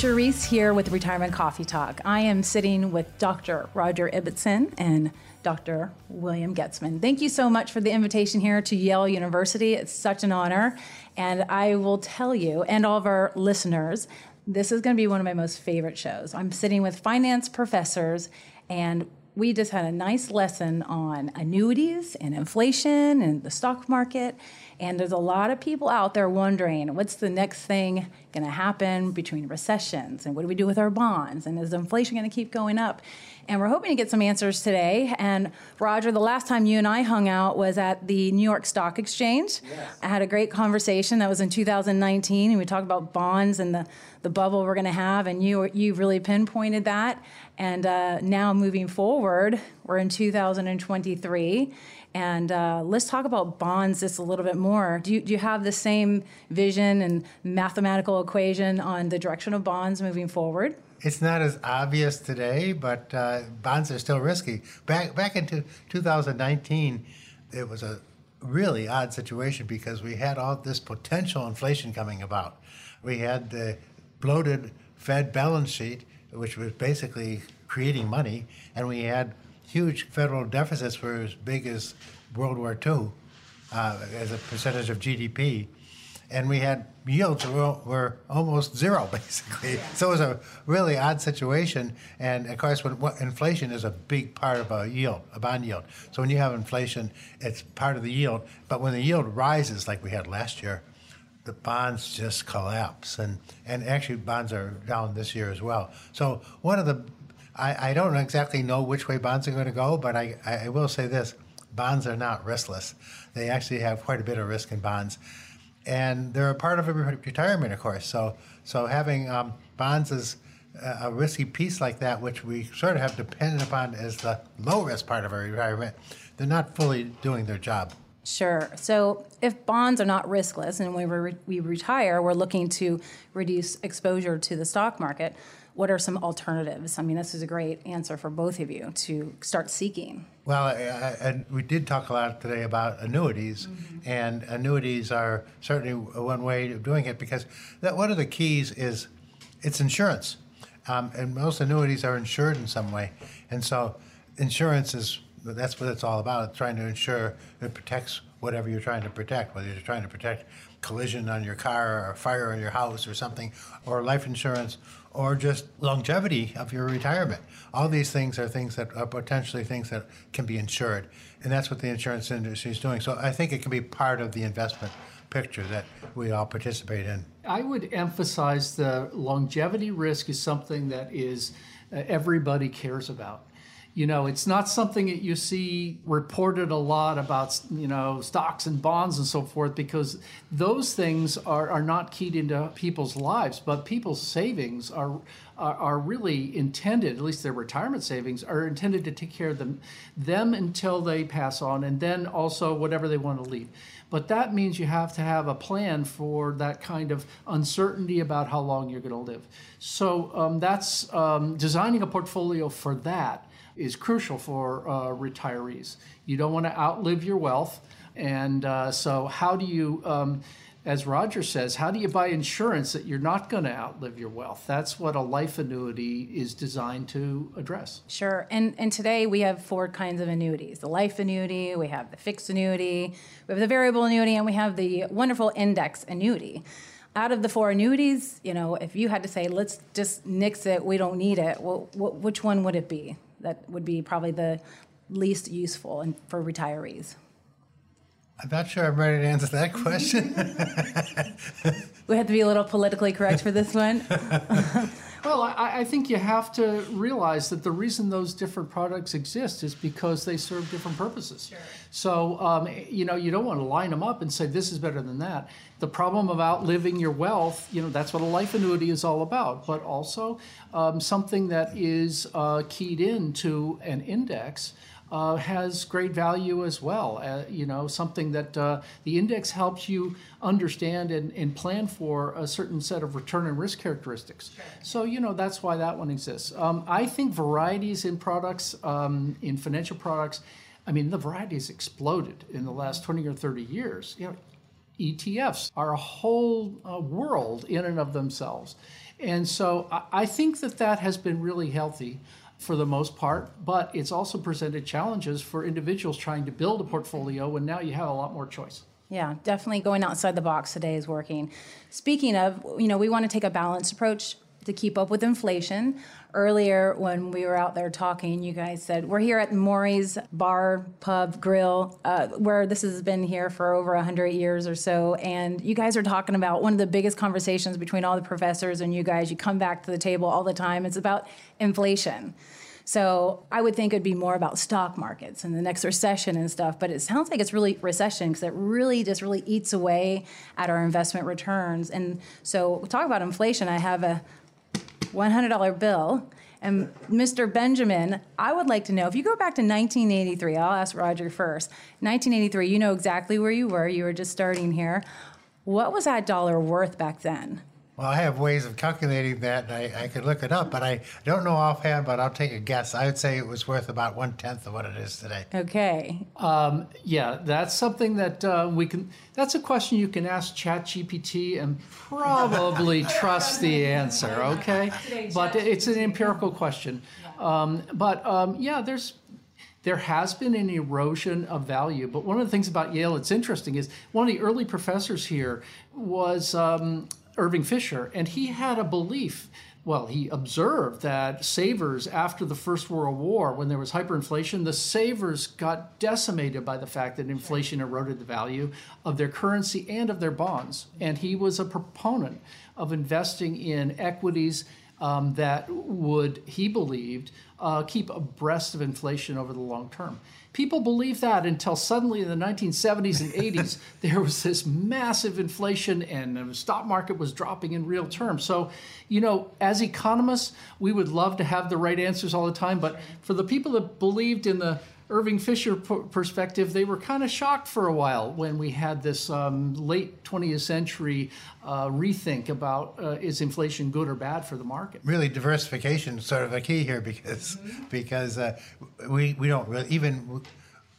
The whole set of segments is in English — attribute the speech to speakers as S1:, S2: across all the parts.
S1: Charisse here with Retirement Coffee Talk. I am sitting with Dr. Roger Ibbotson and Dr. William Goetzmann. Thank you so much for the invitation here to Yale University. It's such an honor. And I will tell you and all of our listeners, this is going to be one of my most favorite shows. I'm sitting with finance professors and we just had a nice lesson on annuities and inflation and the stock market. And there's a lot of people out there wondering what's the next thing going to happen between recessions and what do we do with our bonds and is inflation going to keep going up? And we're hoping to get some answers today. And Roger, the last time you and I hung out was at the New York Stock Exchange. Yes. I had a great conversation. That was in 2019, and we talked about bonds and the, the bubble we're going to have. And you you really pinpointed that. And uh, now moving forward, we're in 2023 and uh, let's talk about bonds just a little bit more. Do you, do you have the same vision and mathematical equation on the direction of bonds moving forward?
S2: It's not as obvious today, but uh, bonds are still risky. Back back into 2019, it was a really odd situation because we had all this potential inflation coming about. We had the bloated Fed balance sheet, which was basically creating money, and we had huge federal deficits were as big as World War II uh, as a percentage of GDP. And we had yields were, were almost zero, basically. Yeah. So it was a really odd situation. And of course, when inflation is a big part of a yield, a bond yield. So when you have inflation, it's part of the yield. But when the yield rises, like we had last year, the bonds just collapse. And, and actually, bonds are down this year as well. So one of the I, I don't exactly know which way bonds are going to go, but I, I will say this bonds are not riskless. They actually have quite a bit of risk in bonds. And they're a part of a retirement, of course. So, so having um, bonds is a risky piece like that, which we sort of have depended upon as the low risk part of our retirement, they're not fully doing their job.
S1: Sure. So if bonds are not riskless and when we, re- we retire, we're looking to reduce exposure to the stock market what are some alternatives? I mean, this is a great answer for both of you to start seeking.
S2: Well, I, we did talk a lot today about annuities, mm-hmm. and annuities are certainly one way of doing it because that one of the keys is it's insurance, um, and most annuities are insured in some way, and so insurance is that's what it's all about. Trying to ensure it protects whatever you're trying to protect, whether you're trying to protect collision on your car or fire on your house or something, or life insurance, or just longevity of your retirement. All these things are things that are potentially things that can be insured, and that's what the insurance industry is doing. So I think it can be part of the investment picture that we all participate in.
S3: I would emphasize the longevity risk is something that is uh, everybody cares about you know it's not something that you see reported a lot about you know stocks and bonds and so forth because those things are, are not keyed into people's lives but people's savings are, are really intended at least their retirement savings are intended to take care of them them until they pass on and then also whatever they want to leave. But that means you have to have a plan for that kind of uncertainty about how long you're going to live. So um, that's um, designing a portfolio for that is crucial for uh, retirees. You don't want to outlive your wealth. And uh, so, how do you, um, as Roger says, how do you buy insurance that you're not going to outlive your wealth? That's what a life annuity is designed to address.
S1: Sure. And, and today we have four kinds of annuities the life annuity, we have the fixed annuity, we have the variable annuity, and we have the wonderful index annuity out of the four annuities, you know, if you had to say, let's just nix it, we don't need it, well, which one would it be? That would be probably the least useful and for retirees?
S2: I'm not sure I'm ready to answer that question.
S1: we have to be a little politically correct for this one.
S3: well, I, I, think you have to realize that the reason those different products exist is because they serve different purposes. Sure. So, um, you know, you don't want to line them up and say this is better than that. The problem of outliving your wealth, you know, that's what a life annuity is all about. But also um, something that is uh, keyed into an index uh, has great value as well. Uh, you know, something that uh, the index helps you understand and, and, plan for a certain set of return and risk characteristics. So, you know, that's why that one exists. Um, I think varieties in products, um, in financial products, I mean, the variety has exploded in the last 20 or 30 years. You know, ETFs are a whole uh, world in and of themselves. And so I, I think that that has been really healthy for the most part, but it's also presented challenges for individuals trying to build a portfolio and now you have a lot more choice.
S1: Yeah, definitely going outside the box today is working. Speaking of, you know, we want to take a balanced approach to keep up with inflation. Earlier, when we were out there talking, you guys said we're here at Mory's Bar, Pub, Grill, uh, where this has been here for over 100 years or so. And you guys are talking about one of the biggest conversations between all the professors and you guys. You come back to the table all the time. It's about inflation. So I would think it'd be more about stock markets and the next recession and stuff. But it sounds like it's really recession because it really just really eats away at our investment returns. And so talk about inflation. I have a $100 bill. And Mr. Benjamin, I would like to know if you go back to 1983, I'll ask Roger first. 1983, you know exactly where you were. You were just starting here. What was that dollar worth back then?
S2: Well, I have ways of calculating that, and I, I could look it up, but I don't know offhand, but I'll take a guess. I would say it was worth about one tenth of what it is today.
S1: Okay.
S3: Um, yeah, that's something that uh, we can, that's a question you can ask ChatGPT and probably trust the answer, okay? But it's an empirical question. Um, but um, yeah, there's, there has been an erosion of value. But one of the things about Yale that's interesting is one of the early professors here was um, Irving Fisher, and he had a belief. Well, he observed that savers after the First World War, when there was hyperinflation, the savers got decimated by the fact that inflation eroded the value of their currency and of their bonds. And he was a proponent of investing in equities um, that would, he believed, uh, keep abreast of inflation over the long term. People believed that until suddenly in the 1970s and 80s, there was this massive inflation and the stock market was dropping in real terms. So, you know, as economists, we would love to have the right answers all the time. But for the people that believed in the Irving Fisher perspective, they were kind of shocked for a while when we had this um, late 20th century uh, rethink about uh, is inflation good or bad for the market.
S2: Really, diversification is sort of a key here because mm-hmm. because uh, we we don't really even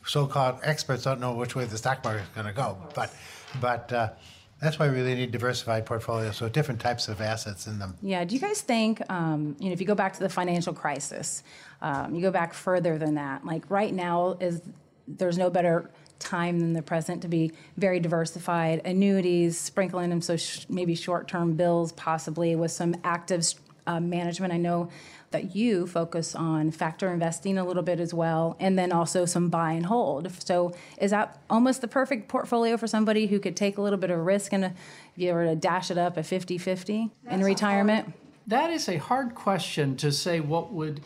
S2: so-called experts don't know which way the stock market is going to go, but but. That's why we really need diversified portfolios, so different types of assets in them.
S1: Yeah. Do you guys think, um, you know, if you go back to the financial crisis, um, you go back further than that, like right now is there's no better time than the present to be very diversified, annuities, sprinkling them so sh- maybe short-term bills, possibly with some active uh, management. I know that you focus on factor investing a little bit as well, and then also some buy and hold. So, is that almost the perfect portfolio for somebody who could take a little bit of risk and if you were to dash it up a 50 50 in retirement?
S3: Hard, that is a hard question to say what would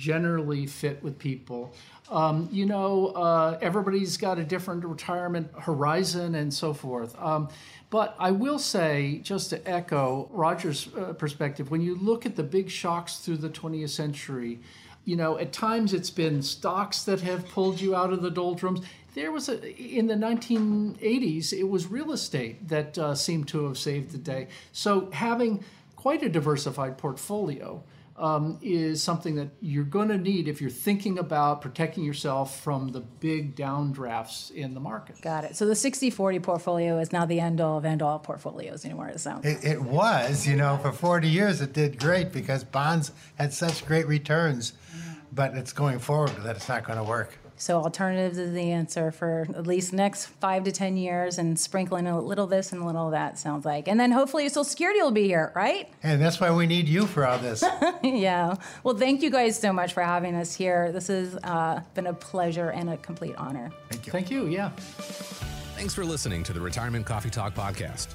S3: generally fit with people. Um, you know, uh, everybody's got a different retirement horizon and so forth. Um, but I will say, just to echo Roger's uh, perspective, when you look at the big shocks through the 20th century, you know, at times it's been stocks that have pulled you out of the doldrums. There was a, in the 1980s, it was real estate that uh, seemed to have saved the day. So having quite a diversified portfolio um, is something that you're going to need if you're thinking about protecting yourself from the big downdrafts in the market.
S1: Got it. So the 60 40 portfolio is now the end all of end all portfolios anymore, it sounds
S2: it, it was, you know, for 40 years it did great because bonds had such great returns, but it's going forward that it's not going to work.
S1: So alternatives is the answer for at least next five to ten years, and sprinkling a little this and a little that sounds like, and then hopefully Social Security will be here, right?
S2: And that's why we need you for all this.
S1: yeah. Well, thank you guys so much for having us here. This has uh, been a pleasure and a complete honor.
S3: Thank you. Thank you. Yeah.
S4: Thanks for listening to the Retirement Coffee Talk podcast.